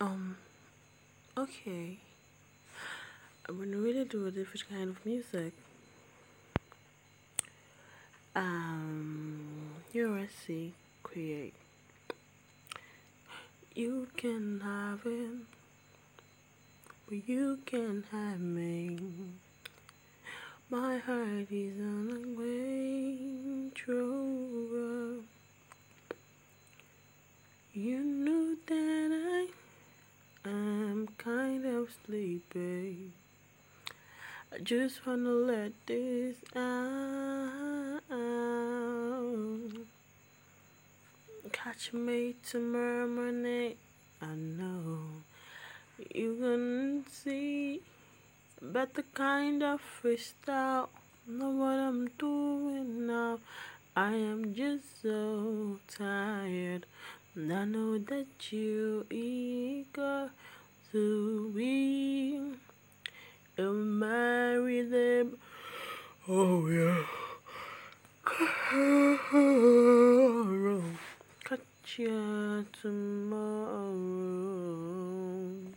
Um, okay. I'm gonna really do a different kind of music. Um, you're a secret. You can have it, but you can have me. My heart is on a way. You knew that I am kind of sleepy. I just wanna let this out. Catch me tomorrow morning. I know you gonna see, but the kind of freestyle. Know what I'm doing now. I am just so tired. And I know that you eager to be Oh yeah. Catch ya tomorrow.